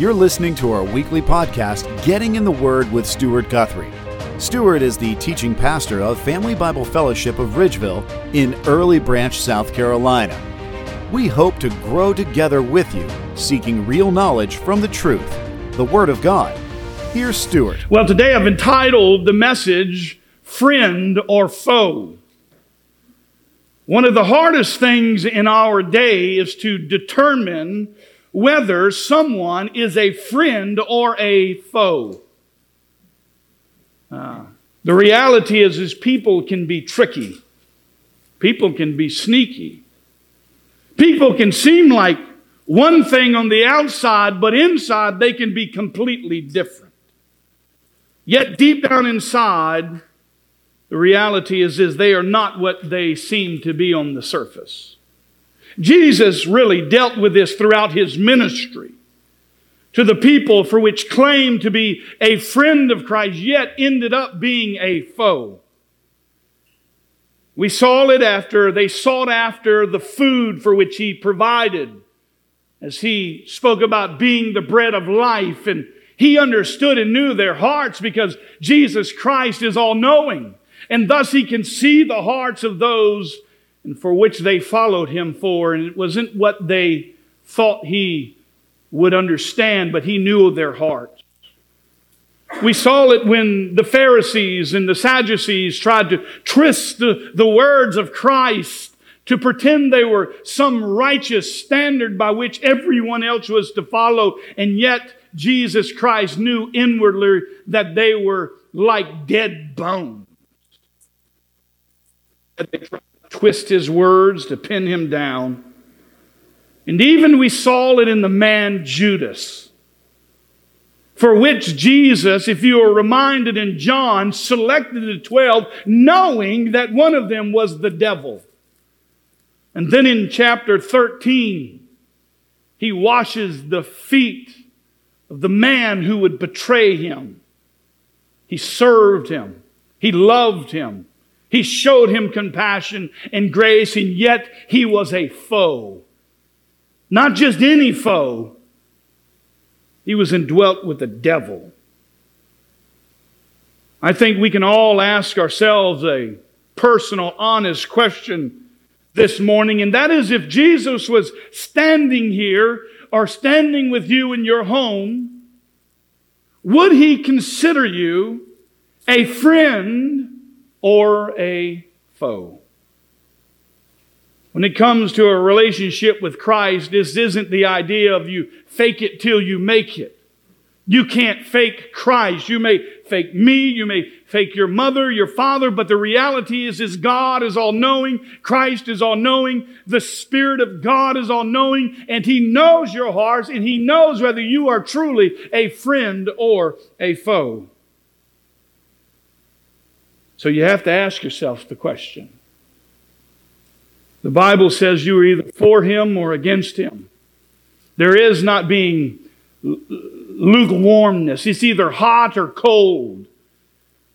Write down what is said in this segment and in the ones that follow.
You're listening to our weekly podcast, Getting in the Word with Stuart Guthrie. Stuart is the teaching pastor of Family Bible Fellowship of Ridgeville in Early Branch, South Carolina. We hope to grow together with you, seeking real knowledge from the truth, the Word of God. Here's Stuart. Well, today I've entitled the message Friend or Foe. One of the hardest things in our day is to determine whether someone is a friend or a foe. Uh, the reality is, is people can be tricky. People can be sneaky. People can seem like one thing on the outside, but inside they can be completely different. Yet deep down inside, the reality is, is they are not what they seem to be on the surface. Jesus really dealt with this throughout his ministry. To the people for which claimed to be a friend of Christ, yet ended up being a foe. We saw it after they sought after the food for which he provided, as he spoke about being the bread of life, and he understood and knew their hearts because Jesus Christ is all knowing and thus he can see the hearts of those for which they followed him for. And it wasn't what they thought he would understand, but he knew their hearts. We saw it when the Pharisees and the Sadducees tried to twist the, the words of Christ to pretend they were some righteous standard by which everyone else was to follow, and yet Jesus Christ knew inwardly that they were like dead bones. They tried twist his words to pin him down. And even we saw it in the man Judas, for which Jesus, if you are reminded in John, selected the twelve, knowing that one of them was the devil. And then in chapter 13, he washes the feet of the man who would betray him. He served him. He loved him. He showed him compassion and grace, and yet he was a foe. Not just any foe, he was indwelt with the devil. I think we can all ask ourselves a personal, honest question this morning, and that is if Jesus was standing here or standing with you in your home, would he consider you a friend or a foe. When it comes to a relationship with Christ, this isn't the idea of you fake it till you make it. You can't fake Christ. You may fake me, you may fake your mother, your father, but the reality is, is God is all knowing, Christ is all knowing, the Spirit of God is all knowing, and He knows your hearts, and He knows whether you are truly a friend or a foe. So you have to ask yourself the question. The Bible says you are either for him or against him. There is not being lukewarmness. It's either hot or cold.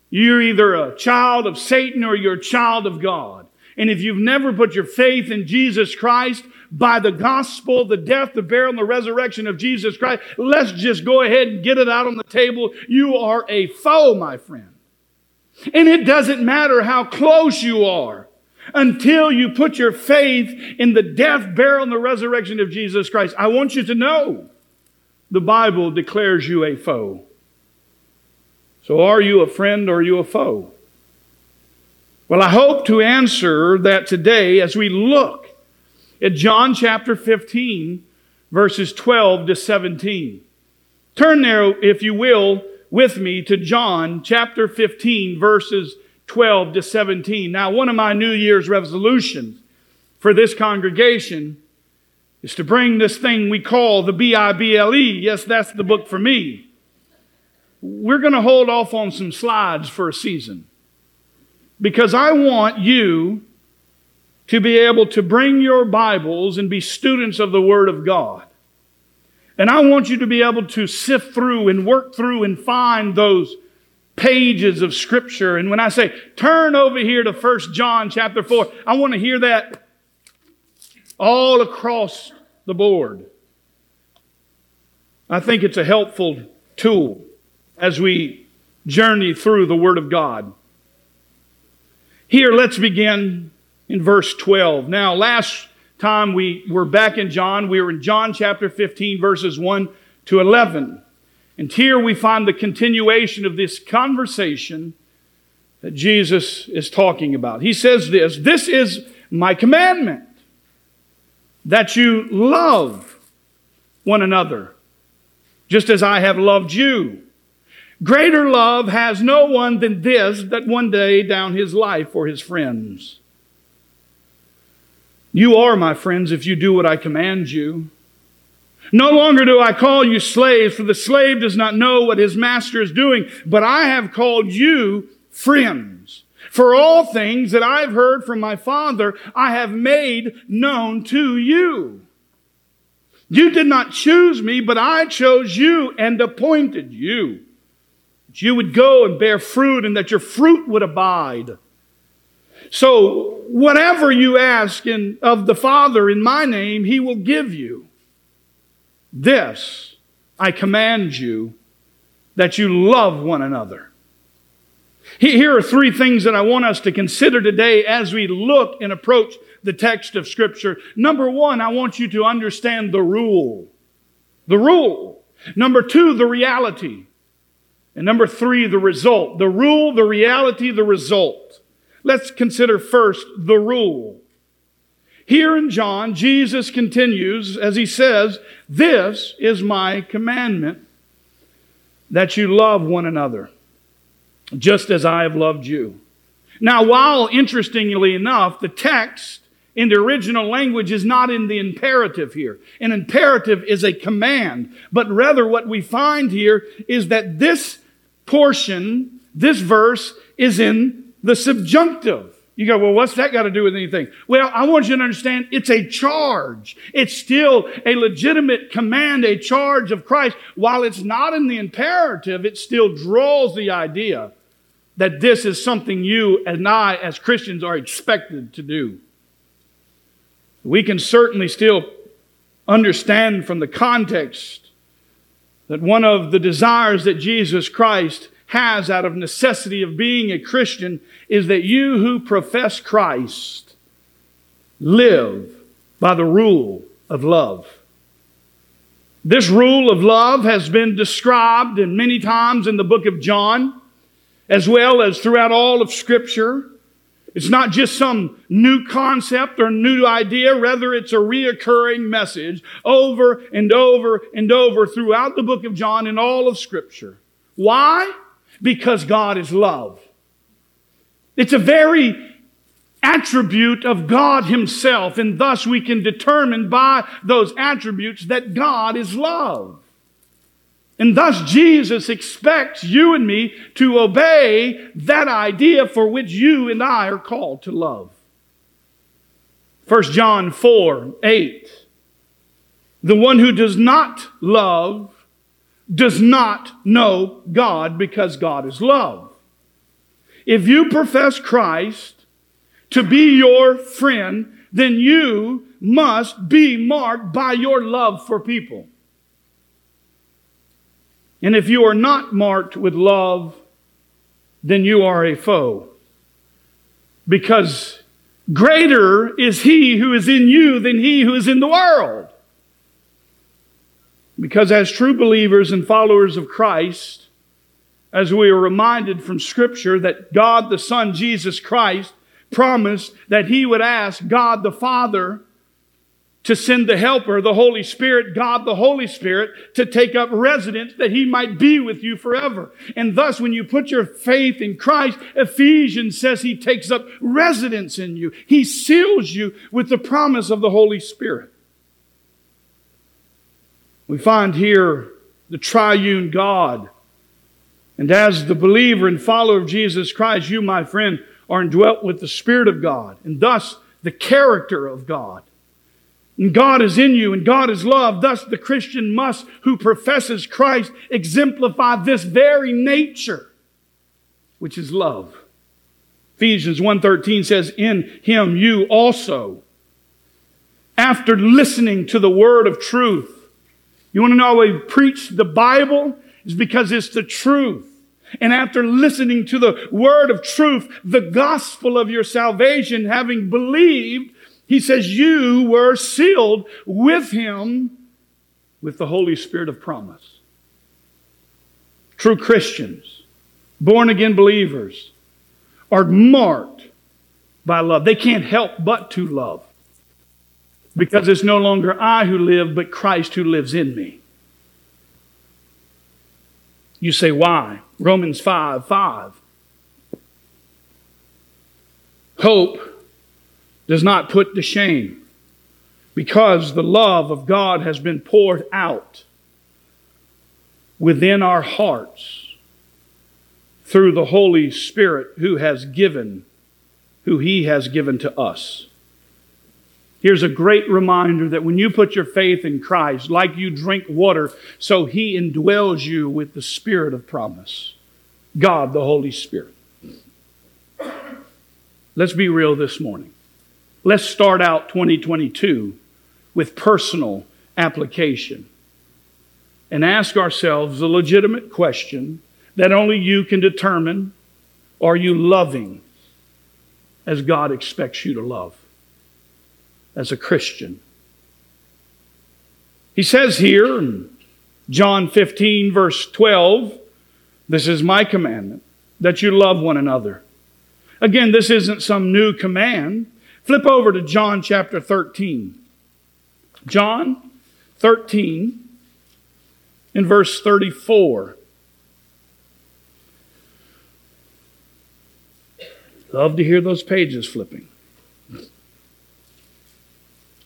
You're either a child of Satan or you're a child of God. And if you've never put your faith in Jesus Christ by the gospel, the death, the burial, and the resurrection of Jesus Christ, let's just go ahead and get it out on the table. You are a foe, my friend. And it doesn't matter how close you are until you put your faith in the death, burial, and the resurrection of Jesus Christ. I want you to know the Bible declares you a foe. So are you a friend or are you a foe? Well, I hope to answer that today as we look at John chapter 15, verses 12 to 17. Turn there, if you will, with me to John chapter 15, verses 12 to 17. Now, one of my New Year's resolutions for this congregation is to bring this thing we call the B I B L E. Yes, that's the book for me. We're going to hold off on some slides for a season because I want you to be able to bring your Bibles and be students of the Word of God. And I want you to be able to sift through and work through and find those pages of scripture. And when I say turn over here to First John chapter 4, I want to hear that all across the board. I think it's a helpful tool as we journey through the Word of God. Here, let's begin in verse 12. Now, last time we were back in John, we were in John chapter 15, verses 1 to 11. And here we find the continuation of this conversation that Jesus is talking about. He says this This is my commandment that you love one another, just as I have loved you. Greater love has no one than this that one day down his life for his friends. You are my friends if you do what I command you. No longer do I call you slaves, for the slave does not know what his master is doing, but I have called you friends. For all things that I've heard from my Father, I have made known to you. You did not choose me, but I chose you and appointed you. That you would go and bear fruit and that your fruit would abide. So, whatever you ask in, of the Father in my name, he will give you. This I command you that you love one another. Here are three things that I want us to consider today as we look and approach the text of Scripture. Number one, I want you to understand the rule. The rule. Number two, the reality. And number three, the result. The rule, the reality, the result. Let's consider first the rule. Here in John, Jesus continues as he says, This is my commandment that you love one another, just as I have loved you. Now, while interestingly enough, the text in the original language is not in the imperative here. An imperative is a command, but rather what we find here is that this portion, this verse, is in the subjunctive. You go, well, what's that got to do with anything? Well, I want you to understand it's a charge. It's still a legitimate command, a charge of Christ. While it's not in the imperative, it still draws the idea that this is something you and I, as Christians, are expected to do. We can certainly still understand from the context that one of the desires that Jesus Christ has out of necessity of being a Christian is that you who profess Christ live by the rule of love. This rule of love has been described in many times in the book of John, as well as throughout all of Scripture. It's not just some new concept or new idea, rather, it's a reoccurring message over and over and over throughout the book of John and all of Scripture. Why? Because God is love. It's a very attribute of God Himself, and thus we can determine by those attributes that God is love. And thus Jesus expects you and me to obey that idea for which you and I are called to love. 1 John 4 8. The one who does not love does not know God because God is love. If you profess Christ to be your friend, then you must be marked by your love for people. And if you are not marked with love, then you are a foe. Because greater is he who is in you than he who is in the world. Because as true believers and followers of Christ, as we are reminded from Scripture that God the Son, Jesus Christ, promised that He would ask God the Father to send the Helper, the Holy Spirit, God the Holy Spirit, to take up residence that He might be with you forever. And thus, when you put your faith in Christ, Ephesians says He takes up residence in you. He seals you with the promise of the Holy Spirit. We find here the triune God. And as the believer and follower of Jesus Christ, you, my friend, are indwelt with the Spirit of God, and thus the character of God. And God is in you, and God is love. Thus, the Christian must, who professes Christ, exemplify this very nature, which is love. Ephesians 1.13 says, In him you also, after listening to the word of truth, You want to know why we preach the Bible? It's because it's the truth. And after listening to the word of truth, the gospel of your salvation, having believed, he says, you were sealed with him with the Holy Spirit of promise. True Christians, born again believers, are marked by love. They can't help but to love because it's no longer I who live, but Christ who lives in me. You say, why? Romans 5 5. Hope does not put to shame because the love of God has been poured out within our hearts through the Holy Spirit who has given, who He has given to us. Here's a great reminder that when you put your faith in Christ, like you drink water, so He indwells you with the Spirit of promise. God, the Holy Spirit. Let's be real this morning. Let's start out 2022 with personal application and ask ourselves a legitimate question that only you can determine are you loving as God expects you to love? As a Christian. He says here in John 15, verse 12, This is my commandment, that you love one another. Again, this isn't some new command. Flip over to John chapter 13. John 13, in verse 34. Love to hear those pages flipping.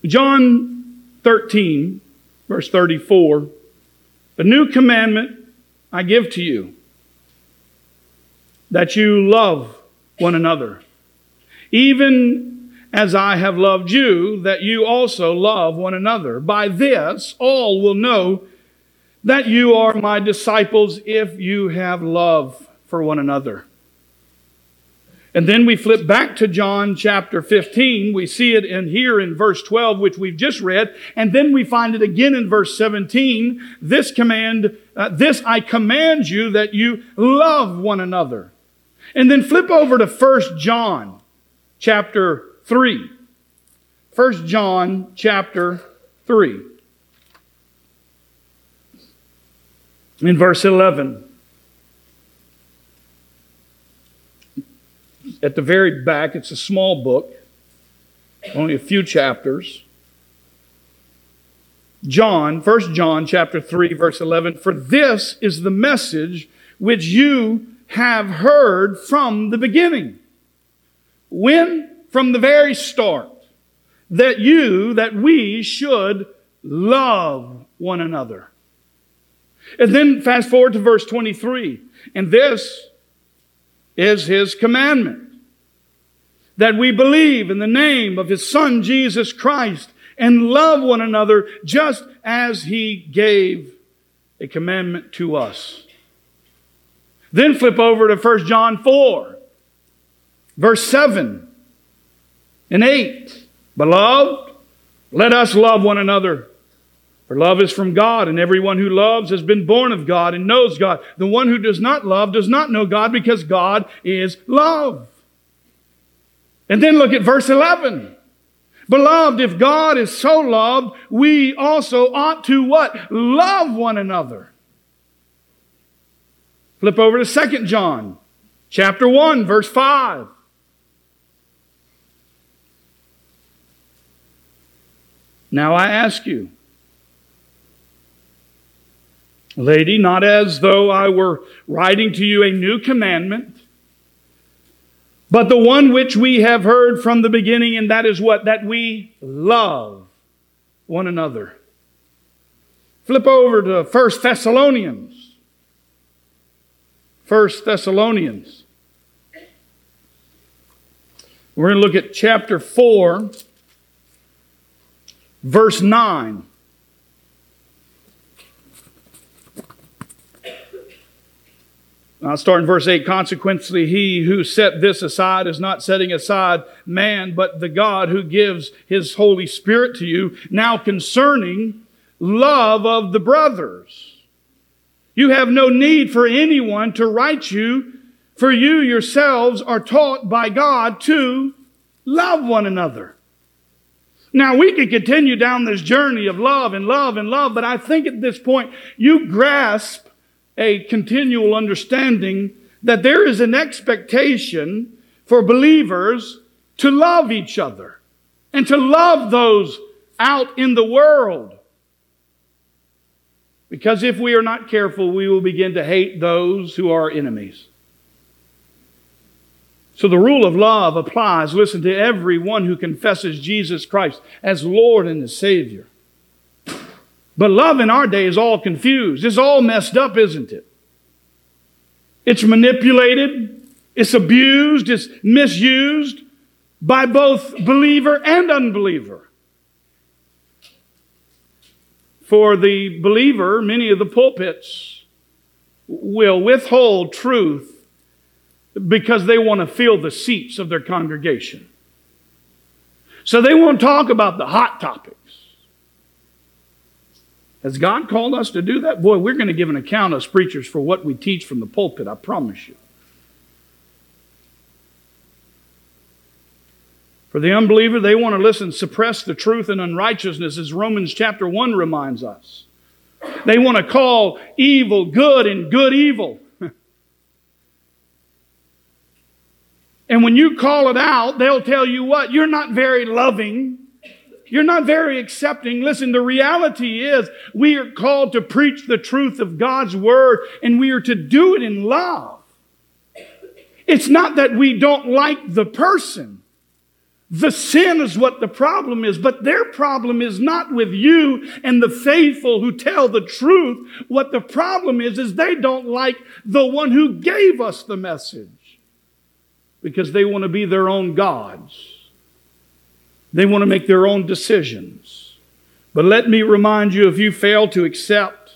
John 13, verse 34 A new commandment I give to you, that you love one another, even as I have loved you, that you also love one another. By this, all will know that you are my disciples if you have love for one another. And then we flip back to John chapter 15. We see it in here in verse 12, which we've just read. And then we find it again in verse 17. This command, uh, this I command you that you love one another. And then flip over to 1 John chapter 3. 1 John chapter 3. In verse 11. At the very back, it's a small book, only a few chapters. John, 1 John chapter 3 verse 11, for this is the message which you have heard from the beginning. When? From the very start. That you, that we should love one another. And then fast forward to verse 23. And this is his commandment that we believe in the name of his son Jesus Christ and love one another just as he gave a commandment to us. Then flip over to 1 John 4, verse 7 and 8. Beloved, let us love one another. For love is from God, and everyone who loves has been born of God and knows God. The one who does not love does not know God because God is love. And then look at verse 11. Beloved, if God is so loved, we also ought to what? Love one another. Flip over to 2 John, chapter 1, verse 5. Now I ask you, lady, not as though I were writing to you a new commandment, but the one which we have heard from the beginning, and that is what? That we love one another. Flip over to 1 Thessalonians. 1 Thessalonians. We're going to look at chapter 4, verse 9. I'll start in verse 8. Consequently, he who set this aside is not setting aside man, but the God who gives his Holy Spirit to you. Now, concerning love of the brothers. You have no need for anyone to write you, for you yourselves are taught by God to love one another. Now, we could continue down this journey of love and love and love, but I think at this point you grasp a continual understanding that there is an expectation for believers to love each other and to love those out in the world. Because if we are not careful, we will begin to hate those who are enemies. So the rule of love applies, listen, to everyone who confesses Jesus Christ as Lord and as Savior. But love in our day is all confused. It's all messed up, isn't it? It's manipulated, it's abused, it's misused by both believer and unbeliever. For the believer, many of the pulpits will withhold truth because they want to fill the seats of their congregation. So they won't talk about the hot topics. Has God called us to do that? Boy, we're going to give an account as preachers for what we teach from the pulpit, I promise you. For the unbeliever, they want to listen, suppress the truth and unrighteousness, as Romans chapter 1 reminds us. They want to call evil good and good evil. and when you call it out, they'll tell you what? You're not very loving. You're not very accepting. Listen, the reality is we are called to preach the truth of God's word and we are to do it in love. It's not that we don't like the person. The sin is what the problem is, but their problem is not with you and the faithful who tell the truth. What the problem is, is they don't like the one who gave us the message because they want to be their own gods. They want to make their own decisions. But let me remind you if you fail to accept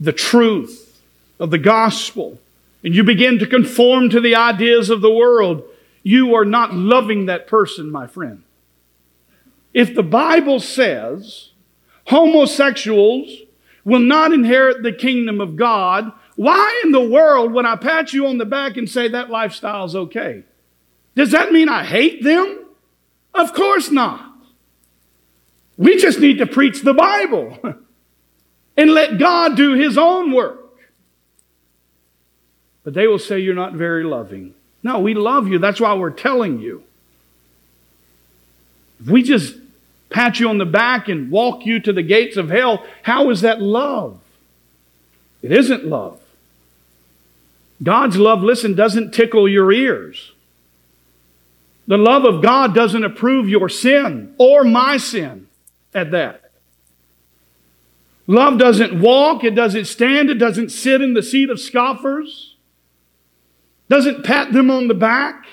the truth of the gospel and you begin to conform to the ideas of the world, you are not loving that person, my friend. If the Bible says homosexuals will not inherit the kingdom of God, why in the world would I pat you on the back and say that lifestyle is okay? Does that mean I hate them? Of course not. We just need to preach the Bible and let God do His own work. But they will say you're not very loving. No, we love you. That's why we're telling you. If we just pat you on the back and walk you to the gates of hell, how is that love? It isn't love. God's love, listen, doesn't tickle your ears. The love of God doesn't approve your sin or my sin at that. Love doesn't walk, it doesn't stand, it doesn't sit in the seat of scoffers doesn't pat them on the back,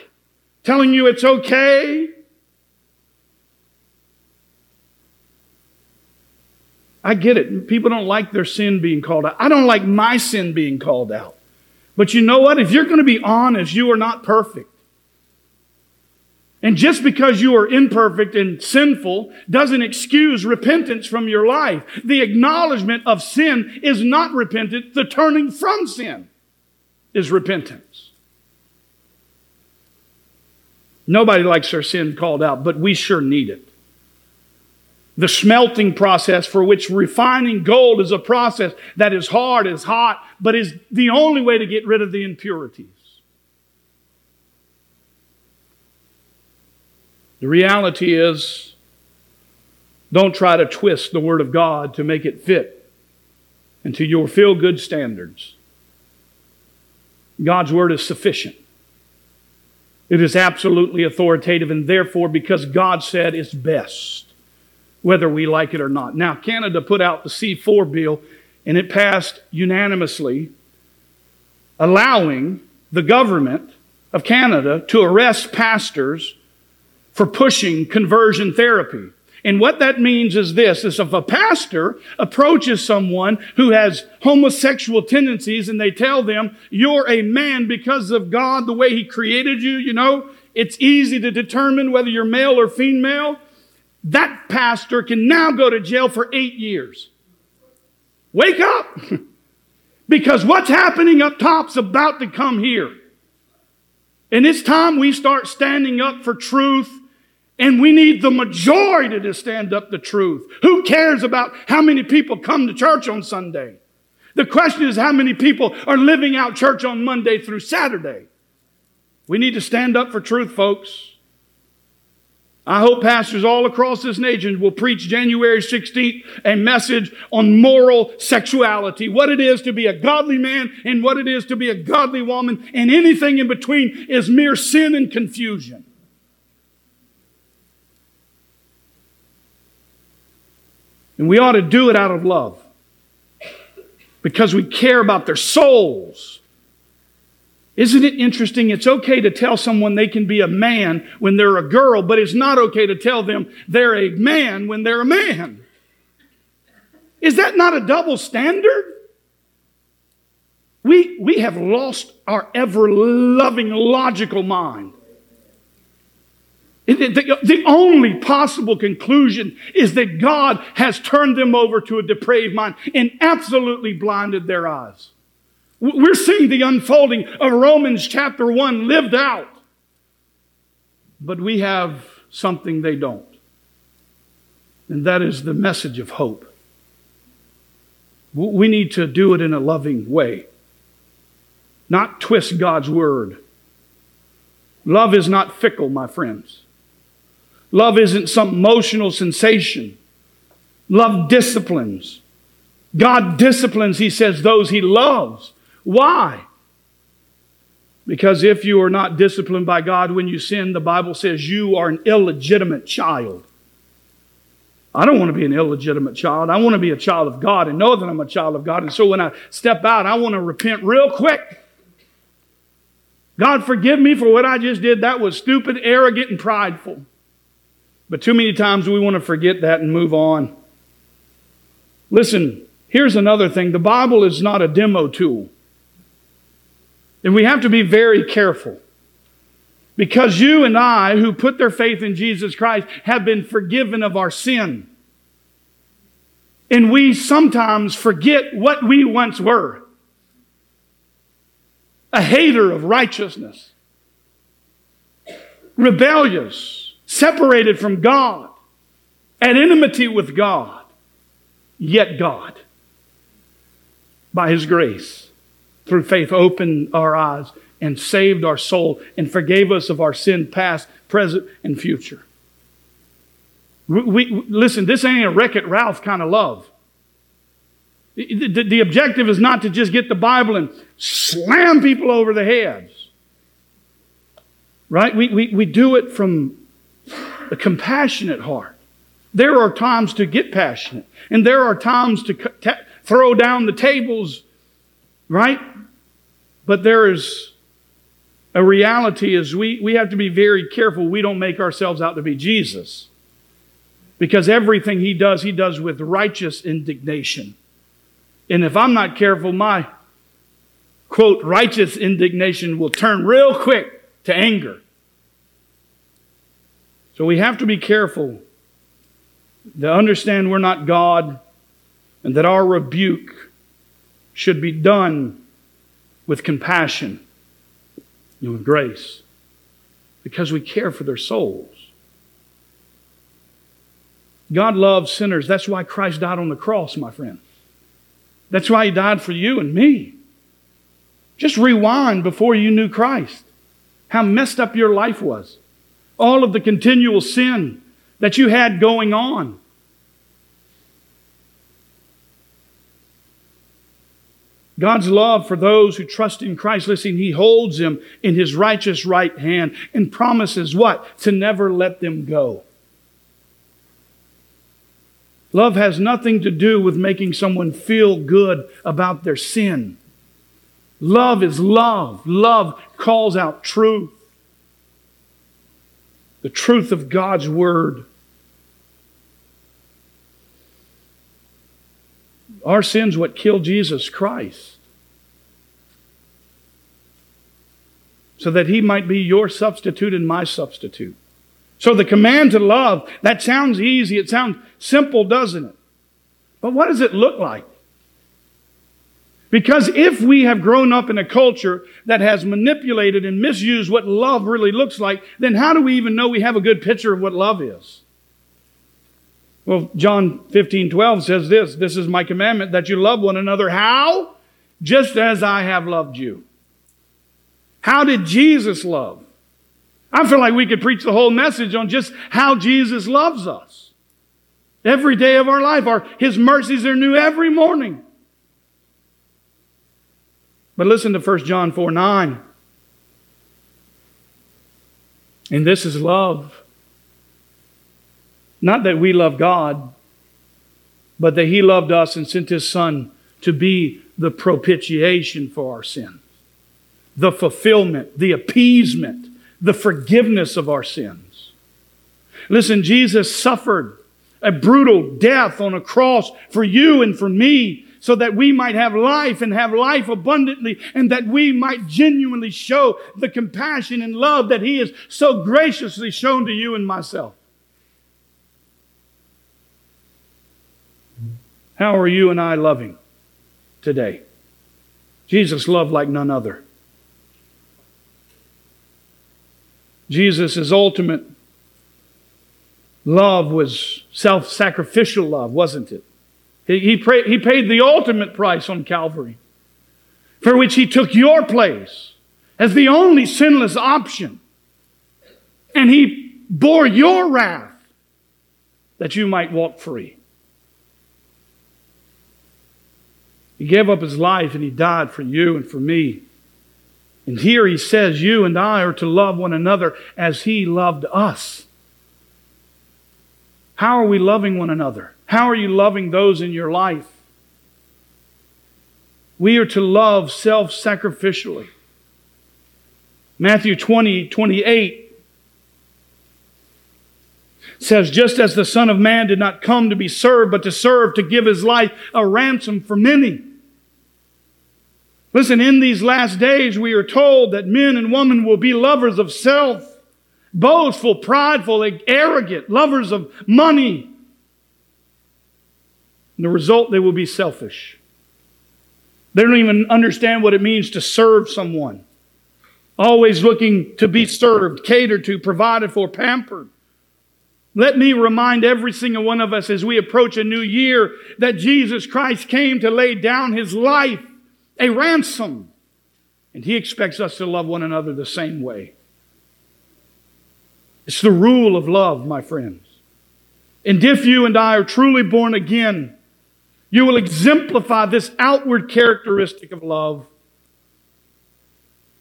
telling you it's okay. I get it. People don't like their sin being called out. I don't like my sin being called out. But you know what? If you're going to be honest, you are not perfect. And just because you are imperfect and sinful doesn't excuse repentance from your life. The acknowledgement of sin is not repentance. The turning from sin is repentance. Nobody likes their sin called out, but we sure need it. The smelting process for which refining gold is a process that is hard, is hot, but is the only way to get rid of the impurities. The reality is, don't try to twist the Word of God to make it fit into your feel good standards. God's Word is sufficient. It is absolutely authoritative, and therefore, because God said it's best, whether we like it or not. Now, Canada put out the C4 bill, and it passed unanimously, allowing the government of Canada to arrest pastors for pushing conversion therapy. And what that means is this, is if a pastor approaches someone who has homosexual tendencies and they tell them, you're a man because of God, the way he created you, you know, it's easy to determine whether you're male or female. that pastor can now go to jail for eight years. Wake up! because what's happening up top's about to come here. And it's time we start standing up for truth and we need the majority to stand up the truth. Who cares about how many people come to church on Sunday? The question is how many people are living out church on Monday through Saturday? We need to stand up for truth, folks. I hope pastors all across this nation will preach January 16th a message on moral sexuality, what it is to be a godly man and what it is to be a godly woman, and anything in between is mere sin and confusion. And we ought to do it out of love because we care about their souls. Isn't it interesting? It's okay to tell someone they can be a man when they're a girl, but it's not okay to tell them they're a man when they're a man. Is that not a double standard? We, we have lost our ever loving logical mind. The, the only possible conclusion is that God has turned them over to a depraved mind and absolutely blinded their eyes. We're seeing the unfolding of Romans chapter 1 lived out. But we have something they don't. And that is the message of hope. We need to do it in a loving way, not twist God's word. Love is not fickle, my friends. Love isn't some emotional sensation. Love disciplines. God disciplines, he says, those he loves. Why? Because if you are not disciplined by God when you sin, the Bible says you are an illegitimate child. I don't want to be an illegitimate child. I want to be a child of God and know that I'm a child of God. And so when I step out, I want to repent real quick. God, forgive me for what I just did. That was stupid, arrogant, and prideful. But too many times we want to forget that and move on. Listen, here's another thing the Bible is not a demo tool. And we have to be very careful. Because you and I, who put their faith in Jesus Christ, have been forgiven of our sin. And we sometimes forget what we once were a hater of righteousness, rebellious, separated from God, at enmity with God, yet God, by His grace, through faith, opened our eyes and saved our soul and forgave us of our sin, past, present, and future. We, we listen, this ain't a Wreck It Ralph kind of love. The, the, the objective is not to just get the Bible and slam people over the heads. Right? We, we, we do it from a compassionate heart. There are times to get passionate, and there are times to throw down the tables, right? But there is a reality is we, we have to be very careful we don't make ourselves out to be Jesus. Because everything he does, he does with righteous indignation. And if I'm not careful, my quote, righteous indignation will turn real quick to anger. So we have to be careful to understand we're not God and that our rebuke should be done with compassion and with grace because we care for their souls. God loves sinners. That's why Christ died on the cross, my friend. That's why He died for you and me. Just rewind before you knew Christ. How messed up your life was all of the continual sin that you had going on. God's love for those who trust in Christ, listen, He holds them in His righteous right hand and promises what? To never let them go. Love has nothing to do with making someone feel good about their sin. Love is love. Love calls out truth the truth of God's Word. Our sin's what killed Jesus Christ. So that he might be your substitute and my substitute. So the command to love, that sounds easy. It sounds simple, doesn't it? But what does it look like? Because if we have grown up in a culture that has manipulated and misused what love really looks like, then how do we even know we have a good picture of what love is? Well, John 15, 12 says this This is my commandment that you love one another. How? Just as I have loved you. How did Jesus love? I feel like we could preach the whole message on just how Jesus loves us. Every day of our life, our, His mercies are new every morning. But listen to 1 John 4 9. And this is love. Not that we love God, but that He loved us and sent His Son to be the propitiation for our sins, the fulfillment, the appeasement, the forgiveness of our sins. Listen, Jesus suffered a brutal death on a cross for you and for me so that we might have life and have life abundantly and that we might genuinely show the compassion and love that He has so graciously shown to you and myself. How are you and I loving today? Jesus loved like none other. Jesus' ultimate love was self sacrificial love, wasn't it? He, pray, he paid the ultimate price on Calvary, for which he took your place as the only sinless option. And he bore your wrath that you might walk free. He gave up his life and he died for you and for me. And here he says, You and I are to love one another as he loved us. How are we loving one another? How are you loving those in your life? We are to love self sacrificially. Matthew 20, 28 says, Just as the Son of Man did not come to be served, but to serve, to give his life a ransom for many. Listen, in these last days, we are told that men and women will be lovers of self, boastful, prideful, arrogant, lovers of money, and the result, they will be selfish. They don't even understand what it means to serve someone. Always looking to be served, catered to, provided for, pampered. Let me remind every single one of us as we approach a new year that Jesus Christ came to lay down his life, a ransom. And he expects us to love one another the same way. It's the rule of love, my friends. And if you and I are truly born again, you will exemplify this outward characteristic of love.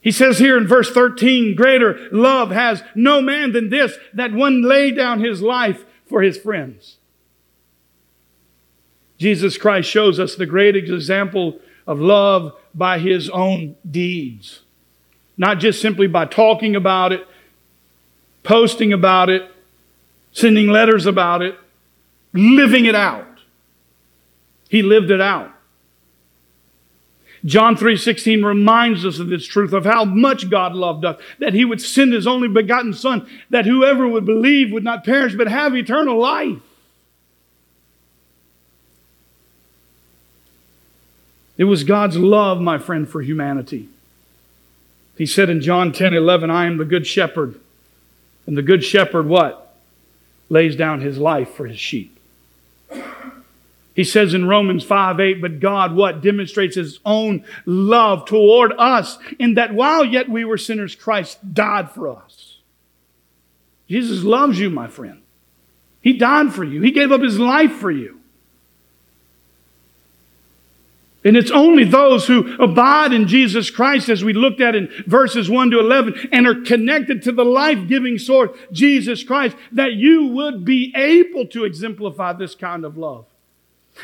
He says here in verse 13, greater love has no man than this, that one lay down his life for his friends. Jesus Christ shows us the great example of love by his own deeds. Not just simply by talking about it, posting about it, sending letters about it, living it out. He lived it out. John 3:16 reminds us of this truth of how much God loved us, that he would send his only begotten son that whoever would believe would not perish but have eternal life. It was God's love, my friend, for humanity. He said in John 10 11, I am the good shepherd. And the good shepherd, what? Lays down his life for his sheep. He says in Romans 5 8, but God, what? Demonstrates his own love toward us in that while yet we were sinners, Christ died for us. Jesus loves you, my friend. He died for you, He gave up His life for you. And it's only those who abide in Jesus Christ, as we looked at in verses 1 to 11, and are connected to the life giving source, Jesus Christ, that you would be able to exemplify this kind of love.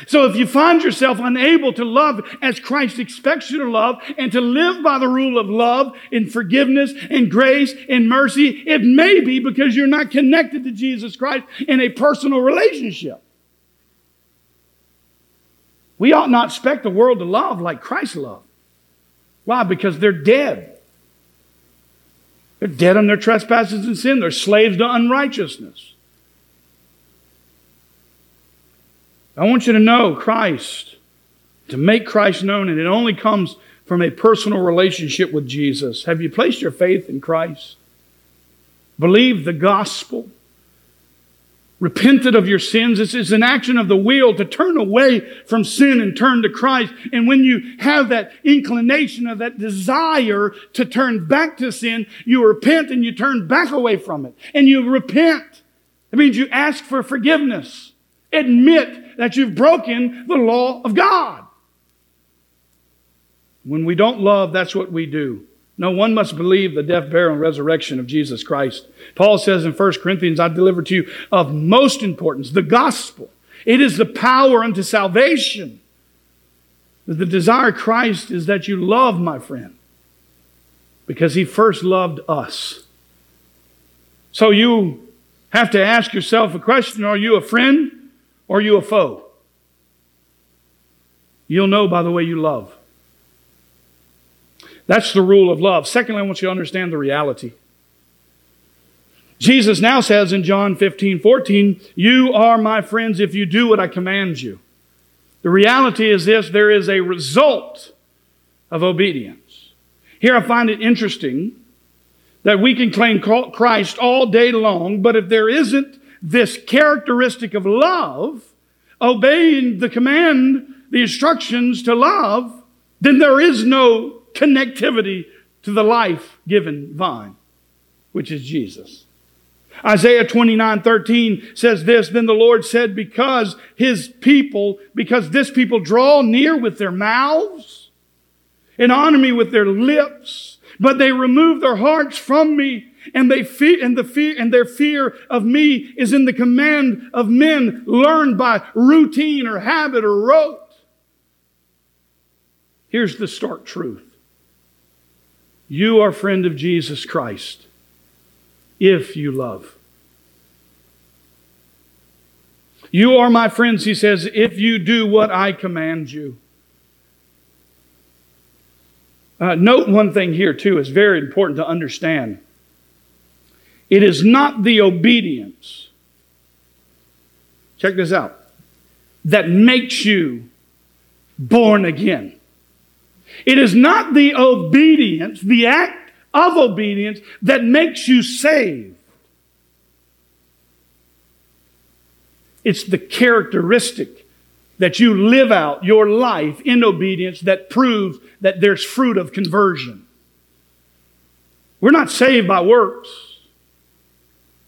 So if you find yourself unable to love as Christ expects you to love and to live by the rule of love and forgiveness and grace and mercy, it may be because you're not connected to Jesus Christ in a personal relationship. We ought not expect the world to love like Christ loved. Why? Because they're dead. They're dead on their trespasses and sin. They're slaves to unrighteousness. I want you to know Christ, to make Christ known, and it only comes from a personal relationship with Jesus. Have you placed your faith in Christ? Believe the gospel repented of your sins. This is an action of the will to turn away from sin and turn to Christ. And when you have that inclination of that desire to turn back to sin, you repent and you turn back away from it. And you repent. It means you ask for forgiveness. Admit that you've broken the law of God. When we don't love, that's what we do. No, one must believe the death, burial, and resurrection of Jesus Christ. Paul says in 1 Corinthians, I deliver to you of most importance the gospel. It is the power unto salvation. The desire of Christ is that you love, my friend, because he first loved us. So you have to ask yourself a question Are you a friend are you a foe? You'll know by the way you love. That's the rule of love. Secondly, I want you to understand the reality. Jesus now says in John 15, 14, You are my friends if you do what I command you. The reality is this there is a result of obedience. Here I find it interesting that we can claim Christ all day long, but if there isn't this characteristic of love, obeying the command, the instructions to love, then there is no connectivity to the life given vine, which is Jesus. Isaiah 29 13 says this Then the Lord said, Because his people, because this people draw near with their mouths and honor me with their lips, but they remove their hearts from me and they fear and the fear and their fear of me is in the command of men learned by routine or habit or rote. Here's the stark truth. You are friend of Jesus Christ if you love. You are my friends, he says, if you do what I command you. Uh, note one thing here, too, is very important to understand. It is not the obedience, check this out, that makes you born again. It is not the obedience, the act of obedience, that makes you saved. It's the characteristic that you live out your life in obedience that proves that there's fruit of conversion. We're not saved by works.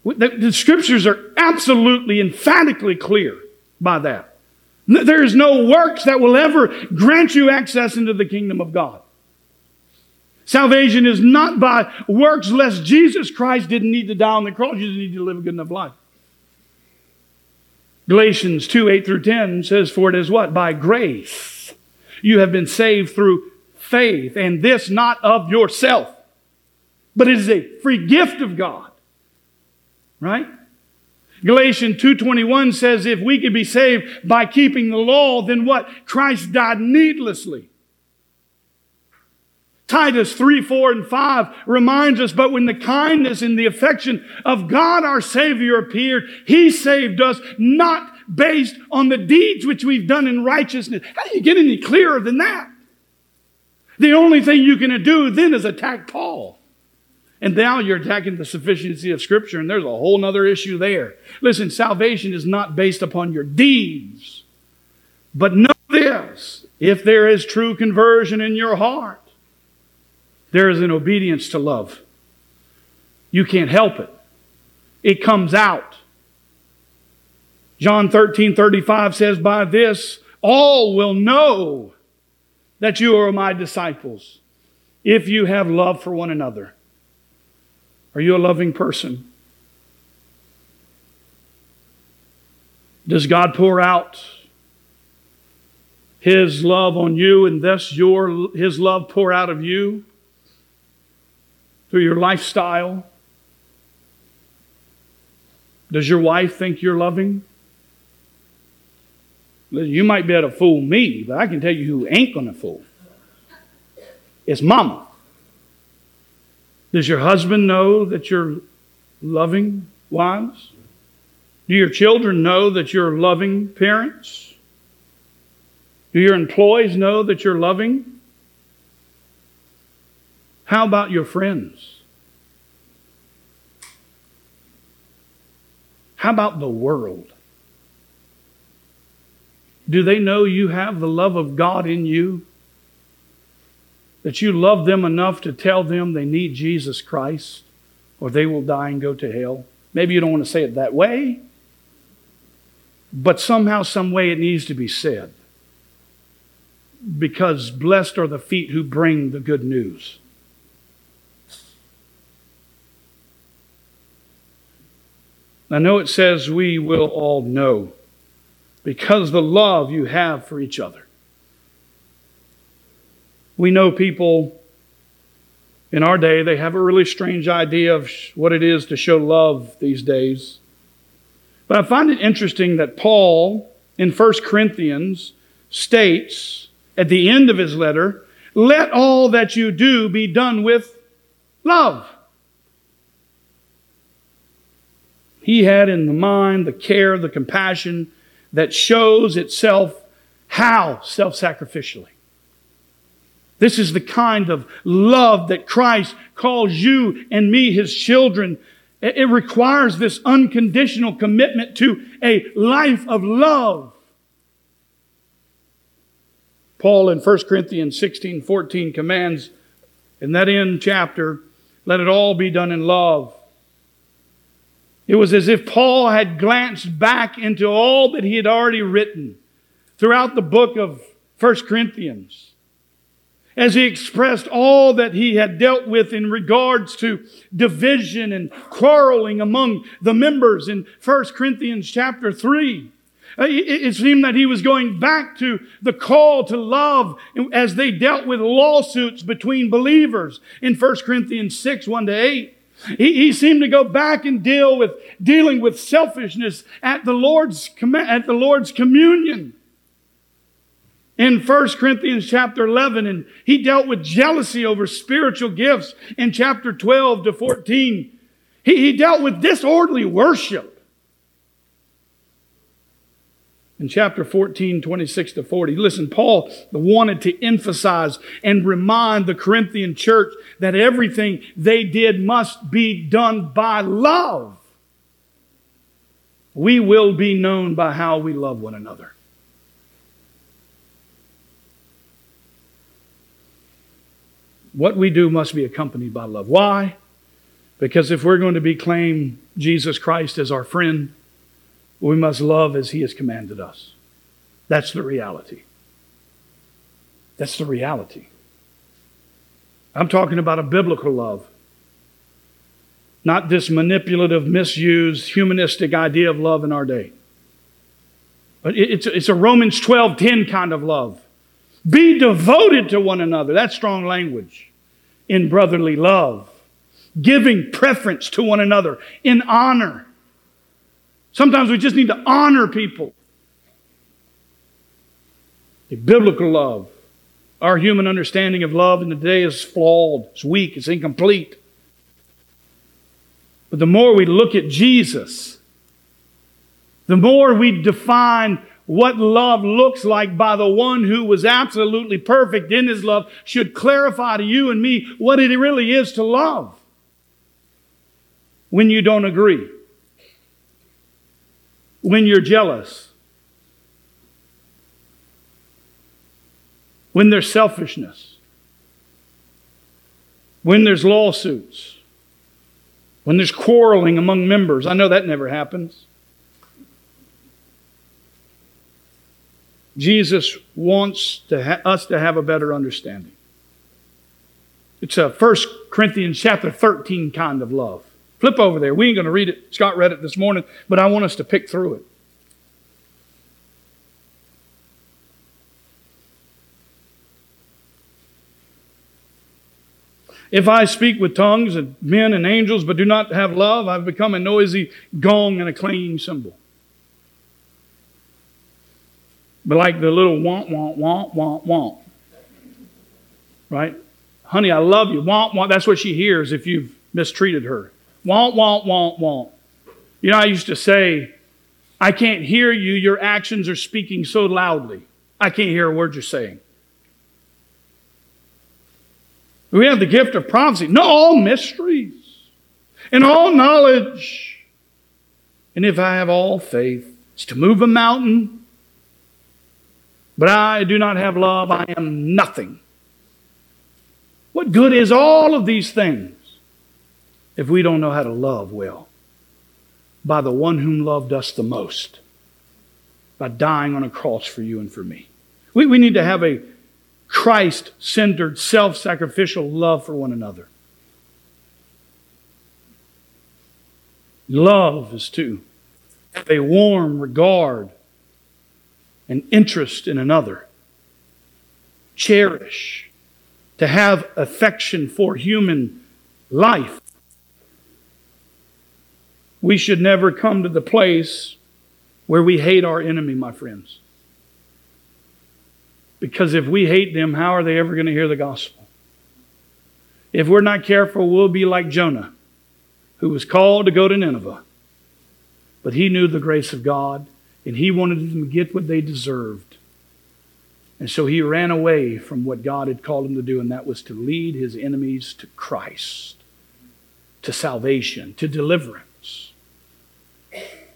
The, the scriptures are absolutely emphatically clear by that. There is no works that will ever grant you access into the kingdom of God. Salvation is not by works, lest Jesus Christ didn't need to die on the cross. You just need to live a good enough life. Galatians 2 8 through 10 says, For it is what? By grace. You have been saved through faith, and this not of yourself, but it is a free gift of God. Right? Galatians 2.21 says if we could be saved by keeping the law, then what? Christ died needlessly. Titus 3, 4, and 5 reminds us, but when the kindness and the affection of God our Savior appeared, He saved us not based on the deeds which we've done in righteousness. How do you get any clearer than that? The only thing you can do then is attack Paul. And now you're attacking the sufficiency of Scripture, and there's a whole other issue there. Listen, salvation is not based upon your deeds. But know this if there is true conversion in your heart, there is an obedience to love. You can't help it, it comes out. John 13 35 says, By this all will know that you are my disciples if you have love for one another. Are you a loving person? Does God pour out His love on you and thus your, His love pour out of you through your lifestyle? Does your wife think you're loving? You might be able to fool me, but I can tell you who ain't going to fool. It's mama. Does your husband know that you're loving wives? Do your children know that you're loving parents? Do your employees know that you're loving? How about your friends? How about the world? Do they know you have the love of God in you? That you love them enough to tell them they need Jesus Christ or they will die and go to hell? Maybe you don't want to say it that way, but somehow, some way it needs to be said. Because blessed are the feet who bring the good news. I know it says we will all know because the love you have for each other. We know people in our day, they have a really strange idea of what it is to show love these days. But I find it interesting that Paul in 1 Corinthians states at the end of his letter, let all that you do be done with love. He had in the mind the care, the compassion, that shows itself how self sacrificially. This is the kind of love that Christ calls you and me, his children. It requires this unconditional commitment to a life of love. Paul in 1 Corinthians 16 14 commands in that end chapter, let it all be done in love. It was as if Paul had glanced back into all that he had already written throughout the book of 1 Corinthians. As he expressed all that he had dealt with in regards to division and quarreling among the members in 1 Corinthians chapter 3. Uh, it seemed that he was going back to the call to love as they dealt with lawsuits between believers in 1 Corinthians 6, 1 to 8. He, he seemed to go back and deal with dealing with selfishness at the Lord's at the Lord's communion. In 1 Corinthians chapter 11, and he dealt with jealousy over spiritual gifts in chapter 12 to 14. He, he dealt with disorderly worship in chapter 14, 26 to 40. Listen, Paul wanted to emphasize and remind the Corinthian church that everything they did must be done by love. We will be known by how we love one another. What we do must be accompanied by love. Why? Because if we're going to be claim Jesus Christ as our friend, we must love as He has commanded us. That's the reality. That's the reality. I'm talking about a biblical love, not this manipulative, misused, humanistic idea of love in our day. But it's, it's a Romans 12 10 kind of love. Be devoted to one another. That's strong language. In brotherly love. Giving preference to one another in honor Sometimes we just need to honor people. A biblical love. Our human understanding of love in the day is flawed, it's weak, it's incomplete. But the more we look at Jesus, the more we define what love looks like by the one who was absolutely perfect in his love should clarify to you and me what it really is to love when you don't agree when you're jealous, when there's selfishness, when there's lawsuits, when there's quarreling among members. I know that never happens. Jesus wants to ha- us to have a better understanding. It's a 1 Corinthians chapter 13 kind of love. Flip over there. We ain't going to read it. Scott read it this morning, but I want us to pick through it. If I speak with tongues of men and angels, but do not have love, I've become a noisy gong and a clanging cymbal. But like the little womp, womp, womp, womp, womp. Right? Honey, I love you. Want, want. That's what she hears if you've mistreated her. Want, want, want, want. You know, I used to say, I can't hear you. Your actions are speaking so loudly. I can't hear a word you're saying. We have the gift of prophecy. Know all mysteries and all knowledge. And if I have all faith, it's to move a mountain. But I do not have love, I am nothing. What good is all of these things if we don't know how to love well? By the one whom loved us the most, by dying on a cross for you and for me. We, we need to have a Christ centered, self sacrificial love for one another. Love is to have a warm regard and interest in another. Cherish, to have affection for human life. We should never come to the place where we hate our enemy, my friends. Because if we hate them, how are they ever going to hear the gospel? If we're not careful, we'll be like Jonah, who was called to go to Nineveh. But he knew the grace of God, and he wanted them to get what they deserved. And so he ran away from what God had called him to do, and that was to lead his enemies to Christ, to salvation, to deliverance.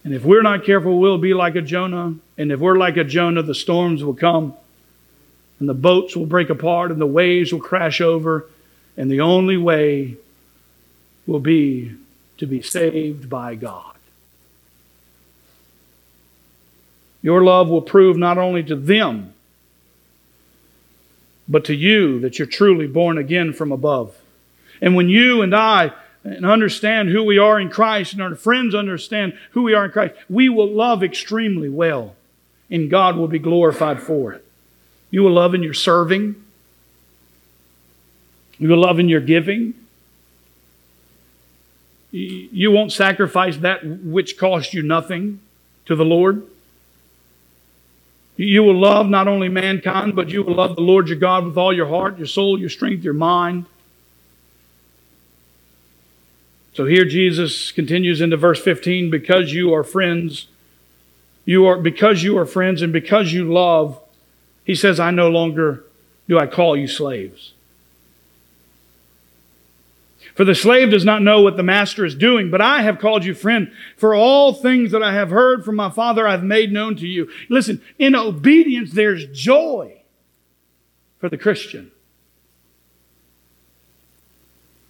And if we're not careful, we'll be like a Jonah. And if we're like a Jonah, the storms will come and the boats will break apart and the waves will crash over, and the only way will be to be saved by God. Your love will prove not only to them, but to you that you're truly born again from above. And when you and I and understand who we are in Christ and our friends understand who we are in Christ, we will love extremely well, and God will be glorified for it. You will love in your serving. You will love in your giving. You won't sacrifice that which cost you nothing to the Lord. You will love not only mankind, but you will love the Lord your God with all your heart, your soul, your strength, your mind. So here Jesus continues into verse 15 because you are friends, you are because you are friends and because you love, he says, I no longer do I call you slaves. For the slave does not know what the master is doing, but I have called you friend. For all things that I have heard from my Father, I've made known to you. Listen, in obedience, there's joy for the Christian.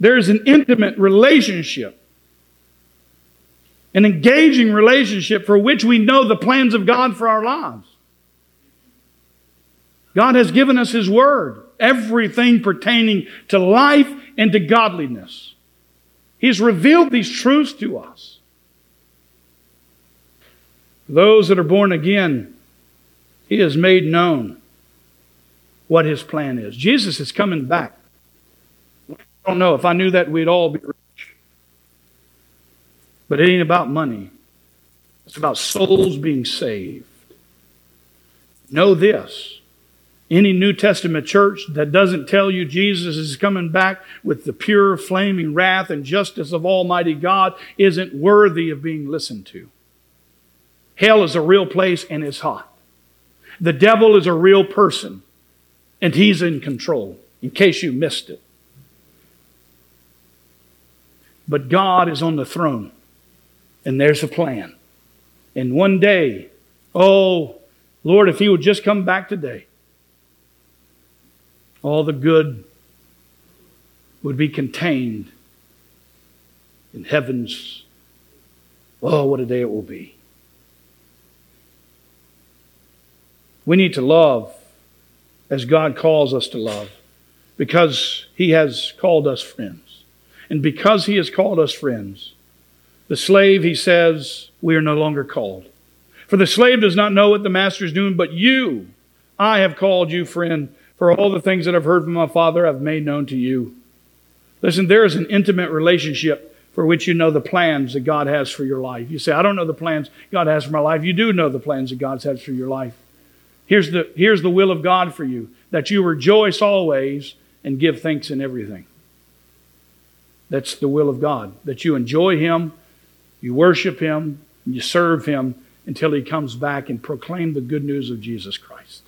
There's an intimate relationship, an engaging relationship for which we know the plans of God for our lives. God has given us His Word, everything pertaining to life and to godliness. He's revealed these truths to us. Those that are born again, He has made known what His plan is. Jesus is coming back. I don't know. If I knew that, we'd all be rich. But it ain't about money, it's about souls being saved. Know this any New Testament church that doesn't tell you Jesus is coming back with the pure, flaming wrath and justice of Almighty God isn't worthy of being listened to. Hell is a real place and it's hot. The devil is a real person and he's in control, in case you missed it. But God is on the throne and there's a plan. And one day, oh, Lord, if he would just come back today all the good would be contained in heaven's. Oh, what a day it will be. We need to love as God calls us to love because He has called us friends. And because He has called us friends, the slave, He says, we are no longer called. For the slave does not know what the master is doing, but you, I have called you friend for all the things that I've heard from my Father, I've made known to you. Listen, there is an intimate relationship for which you know the plans that God has for your life. You say, I don't know the plans God has for my life. You do know the plans that God has for your life. Here's the, here's the will of God for you that you rejoice always and give thanks in everything. That's the will of God, that you enjoy Him, you worship Him, you serve Him until He comes back and proclaim the good news of Jesus Christ.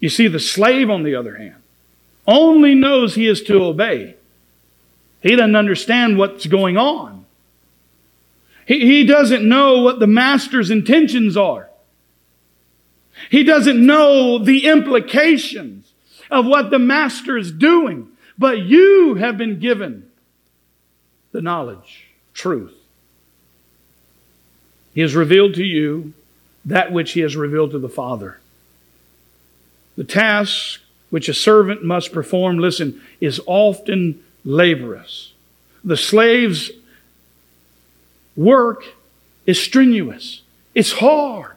You see, the slave, on the other hand, only knows he is to obey. He doesn't understand what's going on. He, he doesn't know what the master's intentions are. He doesn't know the implications of what the master is doing. But you have been given the knowledge, truth. He has revealed to you that which he has revealed to the Father. The task which a servant must perform, listen, is often laborious. The slave's work is strenuous, it's hard.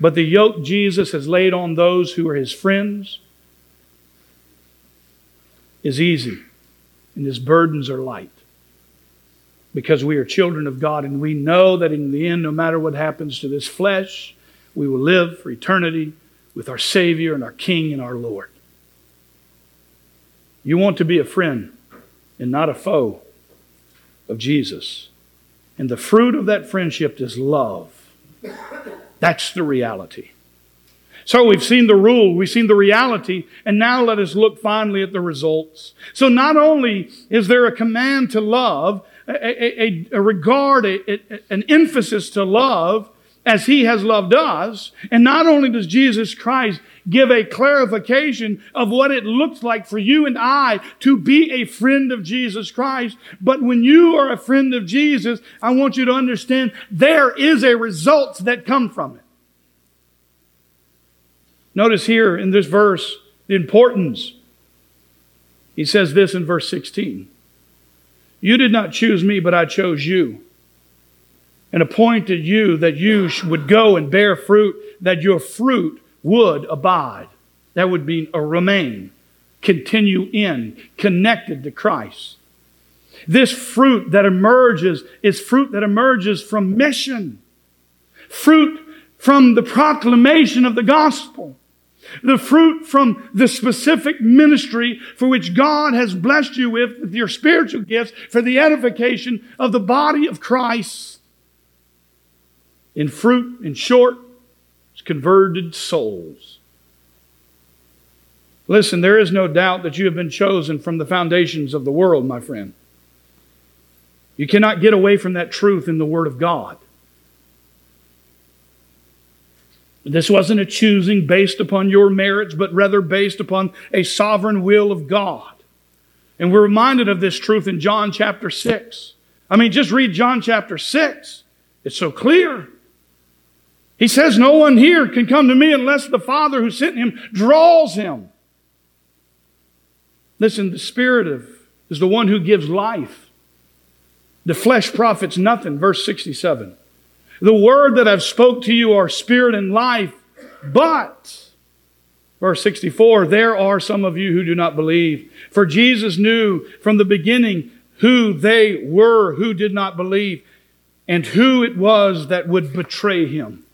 But the yoke Jesus has laid on those who are his friends is easy, and his burdens are light. Because we are children of God, and we know that in the end, no matter what happens to this flesh, we will live for eternity with our Savior and our King and our Lord. You want to be a friend and not a foe of Jesus. And the fruit of that friendship is love. That's the reality. So we've seen the rule, we've seen the reality, and now let us look finally at the results. So not only is there a command to love, a, a, a regard, a, an emphasis to love, as he has loved us. And not only does Jesus Christ give a clarification of what it looks like for you and I to be a friend of Jesus Christ, but when you are a friend of Jesus, I want you to understand there is a result that come from it. Notice here in this verse the importance. He says this in verse 16 You did not choose me, but I chose you and appointed you that you would go and bear fruit, that your fruit would abide. That would be a remain, continue in, connected to Christ. This fruit that emerges is fruit that emerges from mission, fruit from the proclamation of the gospel. The fruit from the specific ministry for which God has blessed you with, with your spiritual gifts for the edification of the body of Christ in fruit, in short, it's converted souls. Listen, there is no doubt that you have been chosen from the foundations of the world, my friend. You cannot get away from that truth in the Word of God. This wasn't a choosing based upon your merits, but rather based upon a sovereign will of God. And we're reminded of this truth in John chapter 6. I mean, just read John chapter 6. It's so clear. He says, No one here can come to me unless the Father who sent him draws him. Listen, the Spirit of, is the one who gives life. The flesh profits nothing. Verse 67. The word that I've spoke to you are spirit and life, but, verse 64, there are some of you who do not believe. For Jesus knew from the beginning who they were who did not believe and who it was that would betray him.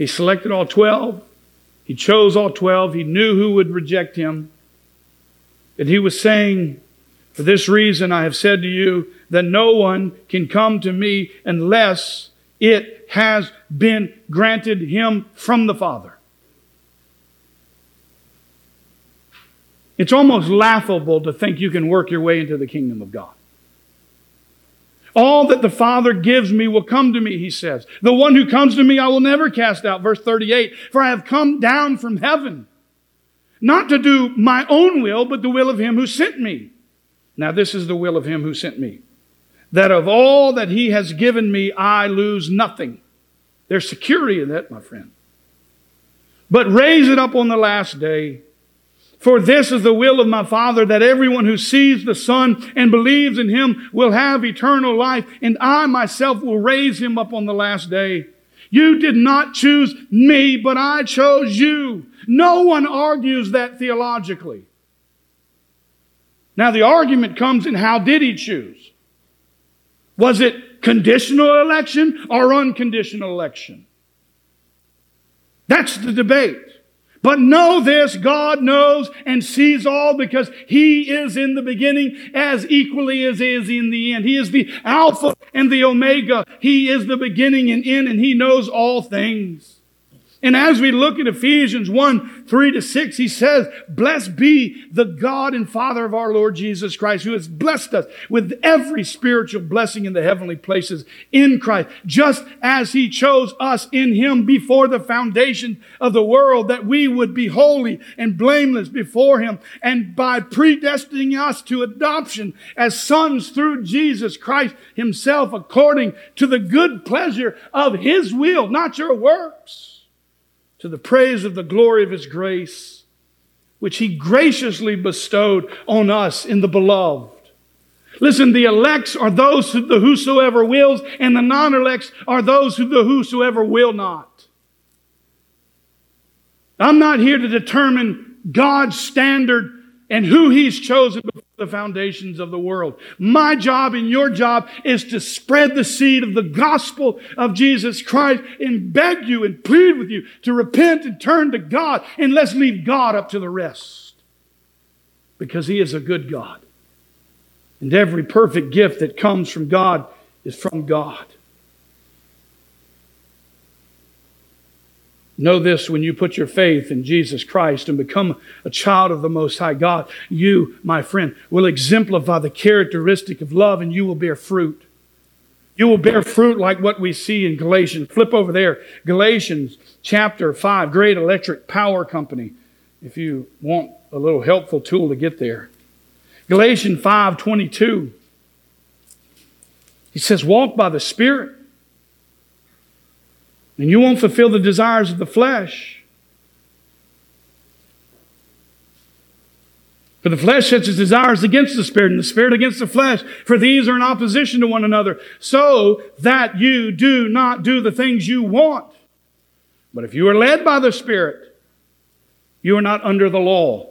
He selected all 12. He chose all 12. He knew who would reject him. And he was saying, For this reason I have said to you that no one can come to me unless it has been granted him from the Father. It's almost laughable to think you can work your way into the kingdom of God. All that the Father gives me will come to me, he says. The one who comes to me I will never cast out. Verse 38. For I have come down from heaven, not to do my own will, but the will of him who sent me. Now this is the will of him who sent me. That of all that he has given me, I lose nothing. There's security in that, my friend. But raise it up on the last day. For this is the will of my Father, that everyone who sees the Son and believes in him will have eternal life, and I myself will raise him up on the last day. You did not choose me, but I chose you. No one argues that theologically. Now, the argument comes in how did he choose? Was it conditional election or unconditional election? That's the debate. But know this, God knows and sees all because He is in the beginning as equally as He is in the end. He is the Alpha and the Omega. He is the beginning and end and He knows all things. And as we look at Ephesians 1, 3 to 6, he says, Blessed be the God and Father of our Lord Jesus Christ, who has blessed us with every spiritual blessing in the heavenly places in Christ, just as he chose us in him before the foundation of the world, that we would be holy and blameless before him. And by predestining us to adoption as sons through Jesus Christ himself, according to the good pleasure of his will, not your works to the praise of the glory of his grace, which he graciously bestowed on us in the beloved. Listen, the elects are those who the whosoever wills, and the non-elects are those who the whosoever will not. I'm not here to determine God's standard and who he's chosen the foundations of the world. My job and your job is to spread the seed of the gospel of Jesus Christ and beg you and plead with you to repent and turn to God and let's leave God up to the rest. Because he is a good God. And every perfect gift that comes from God is from God. Know this when you put your faith in Jesus Christ and become a child of the Most High God, you, my friend, will exemplify the characteristic of love and you will bear fruit. You will bear fruit like what we see in Galatians. Flip over there. Galatians chapter 5, great electric power company, if you want a little helpful tool to get there. Galatians 5 22. He says, Walk by the Spirit and you won't fulfill the desires of the flesh. For the flesh sets its desires against the spirit, and the spirit against the flesh. For these are in opposition to one another, so that you do not do the things you want. But if you are led by the Spirit, you are not under the law.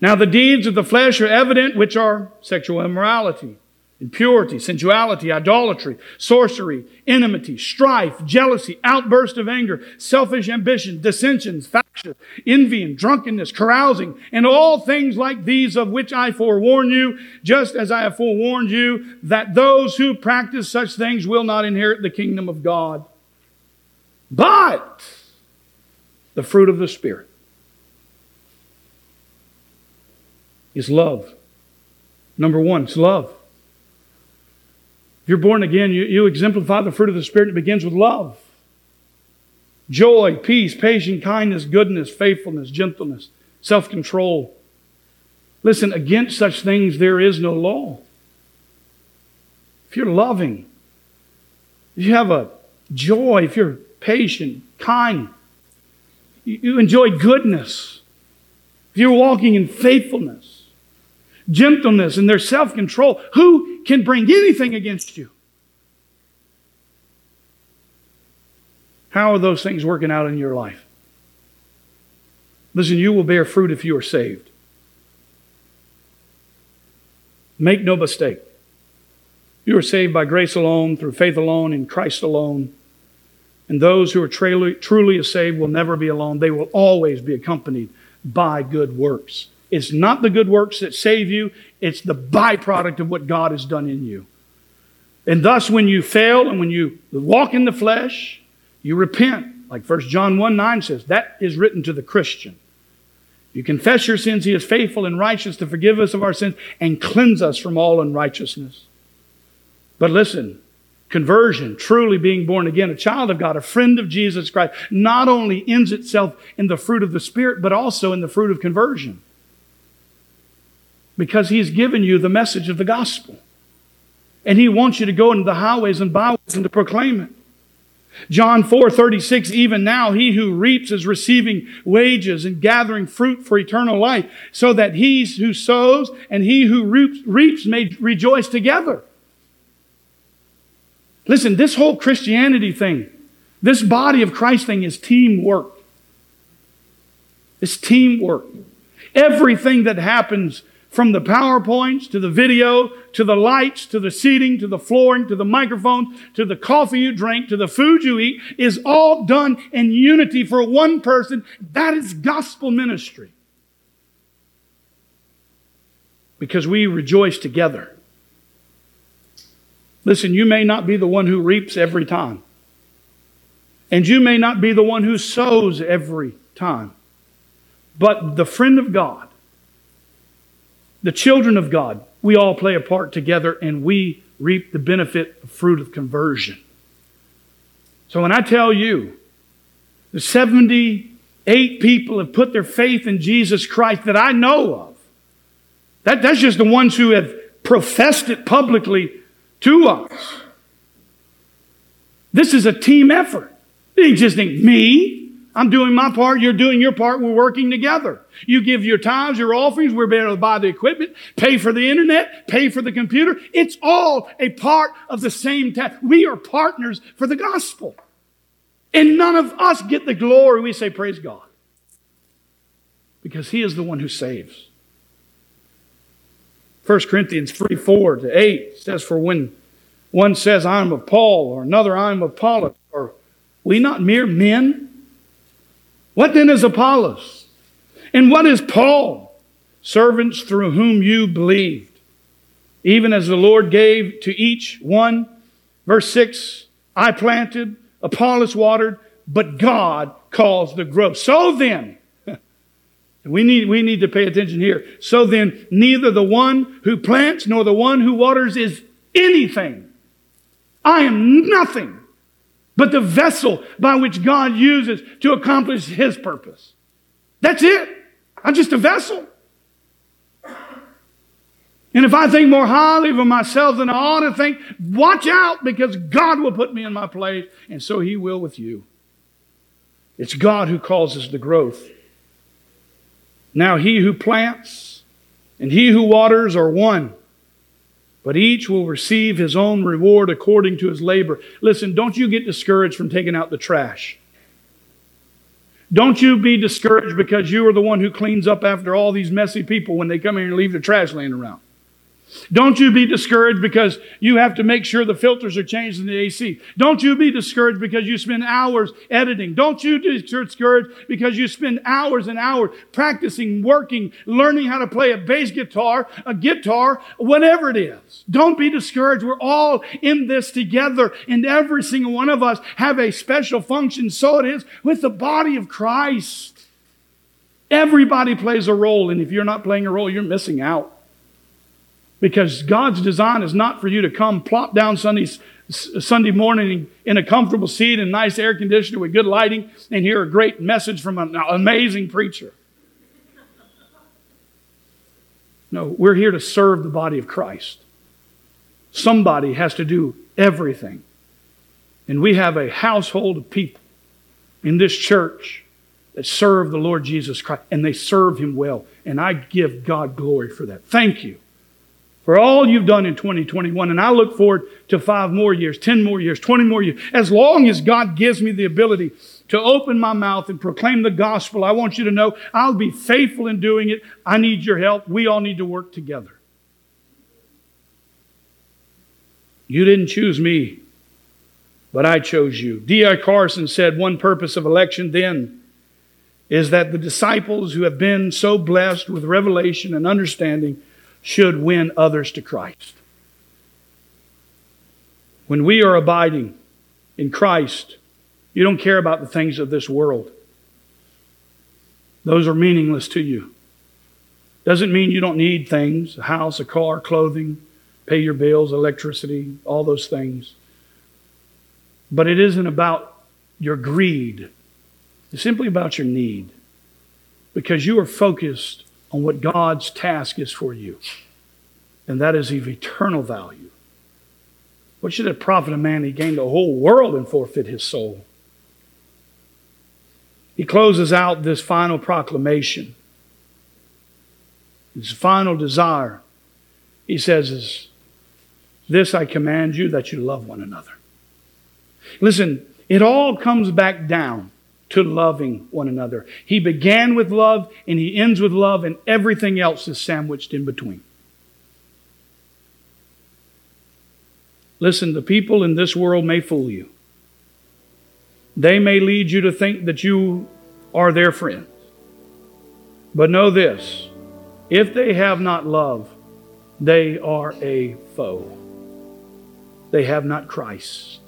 Now the deeds of the flesh are evident, which are sexual immorality impurity, sensuality, idolatry, sorcery, enmity, strife, jealousy, outburst of anger, selfish ambition, dissensions, factions, envy and drunkenness, carousing, and all things like these of which I forewarn you, just as I have forewarned you, that those who practice such things will not inherit the kingdom of God. But the fruit of the Spirit is love. Number one, it's love. You're born again, you, you exemplify the fruit of the Spirit. It begins with love joy, peace, patience, kindness, goodness, faithfulness, gentleness, self control. Listen, against such things there is no law. If you're loving, if you have a joy, if you're patient, kind, you enjoy goodness, if you're walking in faithfulness, gentleness, and their self control, who can bring anything against you. How are those things working out in your life? Listen, you will bear fruit if you are saved. Make no mistake. You are saved by grace alone, through faith alone, in Christ alone. And those who are truly, truly saved will never be alone. They will always be accompanied by good works. It's not the good works that save you, it's the byproduct of what God has done in you. And thus, when you fail and when you walk in the flesh, you repent. Like 1 John 1 9 says, that is written to the Christian. You confess your sins, He is faithful and righteous to forgive us of our sins and cleanse us from all unrighteousness. But listen, conversion, truly being born again, a child of God, a friend of Jesus Christ, not only ends itself in the fruit of the Spirit, but also in the fruit of conversion because He's given you the message of the gospel. And He wants you to go into the highways and byways and to proclaim it. John 4 36, even now he who reaps is receiving wages and gathering fruit for eternal life, so that he who sows and he who reaps, reaps may rejoice together. Listen, this whole Christianity thing, this body of Christ thing is teamwork. It's teamwork. Everything that happens from the PowerPoints to the video to the lights to the seating to the flooring to the microphone to the coffee you drink to the food you eat is all done in unity for one person. That is gospel ministry. Because we rejoice together. Listen, you may not be the one who reaps every time. And you may not be the one who sows every time. But the friend of God, the children of God, we all play a part together and we reap the benefit of fruit of conversion. So when I tell you the 78 people have put their faith in Jesus Christ that I know of, that, that's just the ones who have professed it publicly to us. This is a team effort. It ain't just ain't me. I'm doing my part, you're doing your part, we're working together. You give your tithes, your offerings, we're able to buy the equipment, pay for the internet, pay for the computer. It's all a part of the same task. We are partners for the gospel. And none of us get the glory. We say, Praise God. Because He is the one who saves. 1 Corinthians 3 4 to 8 says, For when one says, I am of Paul, or another, I am of Apollos, are we not mere men? What then is Apollos? And what is Paul? Servants through whom you believed, even as the Lord gave to each one. Verse 6 I planted, Apollos watered, but God caused the growth. So then, we need, we need to pay attention here. So then, neither the one who plants nor the one who waters is anything. I am nothing but the vessel by which God uses to accomplish His purpose. That's it. I'm just a vessel. And if I think more highly of myself than I ought to think, watch out because God will put me in my place, and so He will with you. It's God who causes the growth. Now, He who plants and He who waters are one but each will receive his own reward according to his labor. Listen, don't you get discouraged from taking out the trash. Don't you be discouraged because you are the one who cleans up after all these messy people when they come here and leave the trash laying around. Don't you be discouraged because you have to make sure the filters are changed in the AC. Don't you be discouraged because you spend hours editing. Don't you be discouraged because you spend hours and hours practicing, working, learning how to play a bass guitar, a guitar, whatever it is. Don't be discouraged. We're all in this together and every single one of us have a special function. So it is with the body of Christ. Everybody plays a role and if you're not playing a role, you're missing out. Because God's design is not for you to come plop down Sunday, Sunday morning in a comfortable seat and nice air conditioner with good lighting and hear a great message from an amazing preacher. No, we're here to serve the body of Christ. Somebody has to do everything. And we have a household of people in this church that serve the Lord Jesus Christ, and they serve Him well. And I give God glory for that. Thank you for all you've done in 2021. And I look forward to five more years, 10 more years, 20 more years. As long as God gives me the ability to open my mouth and proclaim the gospel, I want you to know I'll be faithful in doing it. I need your help. We all need to work together. You didn't choose me, but I chose you. D.A. Carson said one purpose of election then is that the disciples who have been so blessed with revelation and understanding should win others to Christ. When we are abiding in Christ, you don't care about the things of this world. Those are meaningless to you. Doesn't mean you don't need things a house, a car, clothing, pay your bills, electricity, all those things. But it isn't about your greed, it's simply about your need because you are focused on what God's task is for you, and that is of eternal value. What should it profit a man he gained the whole world and forfeit his soul? He closes out this final proclamation, his final desire. He says, is, This I command you that you love one another. Listen, it all comes back down to loving one another. He began with love and he ends with love, and everything else is sandwiched in between. Listen, the people in this world may fool you. They may lead you to think that you are their friends. But know this if they have not love, they are a foe. They have not Christ.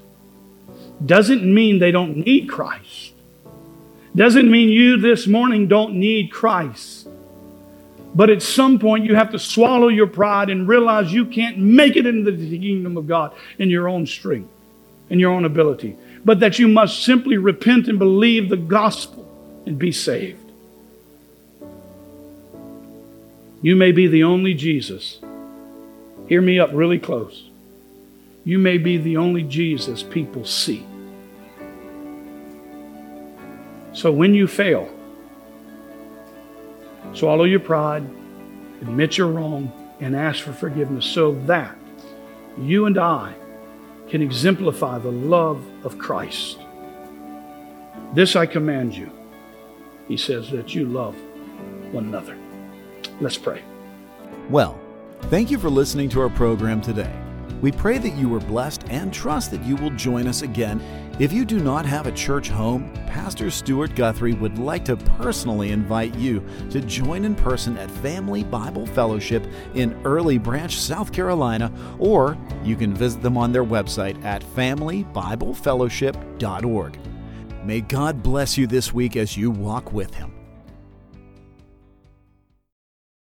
Doesn't mean they don't need Christ. Doesn't mean you this morning don't need Christ. But at some point, you have to swallow your pride and realize you can't make it into the kingdom of God in your own strength, in your own ability. But that you must simply repent and believe the gospel and be saved. You may be the only Jesus. Hear me up really close. You may be the only Jesus people see. So when you fail, swallow your pride, admit you're wrong, and ask for forgiveness so that you and I can exemplify the love of Christ. This I command you, he says, that you love one another. Let's pray. Well, thank you for listening to our program today. We pray that you were blessed and trust that you will join us again. If you do not have a church home, Pastor Stuart Guthrie would like to personally invite you to join in person at Family Bible Fellowship in Early Branch, South Carolina, or you can visit them on their website at familybiblefellowship.org. May God bless you this week as you walk with Him.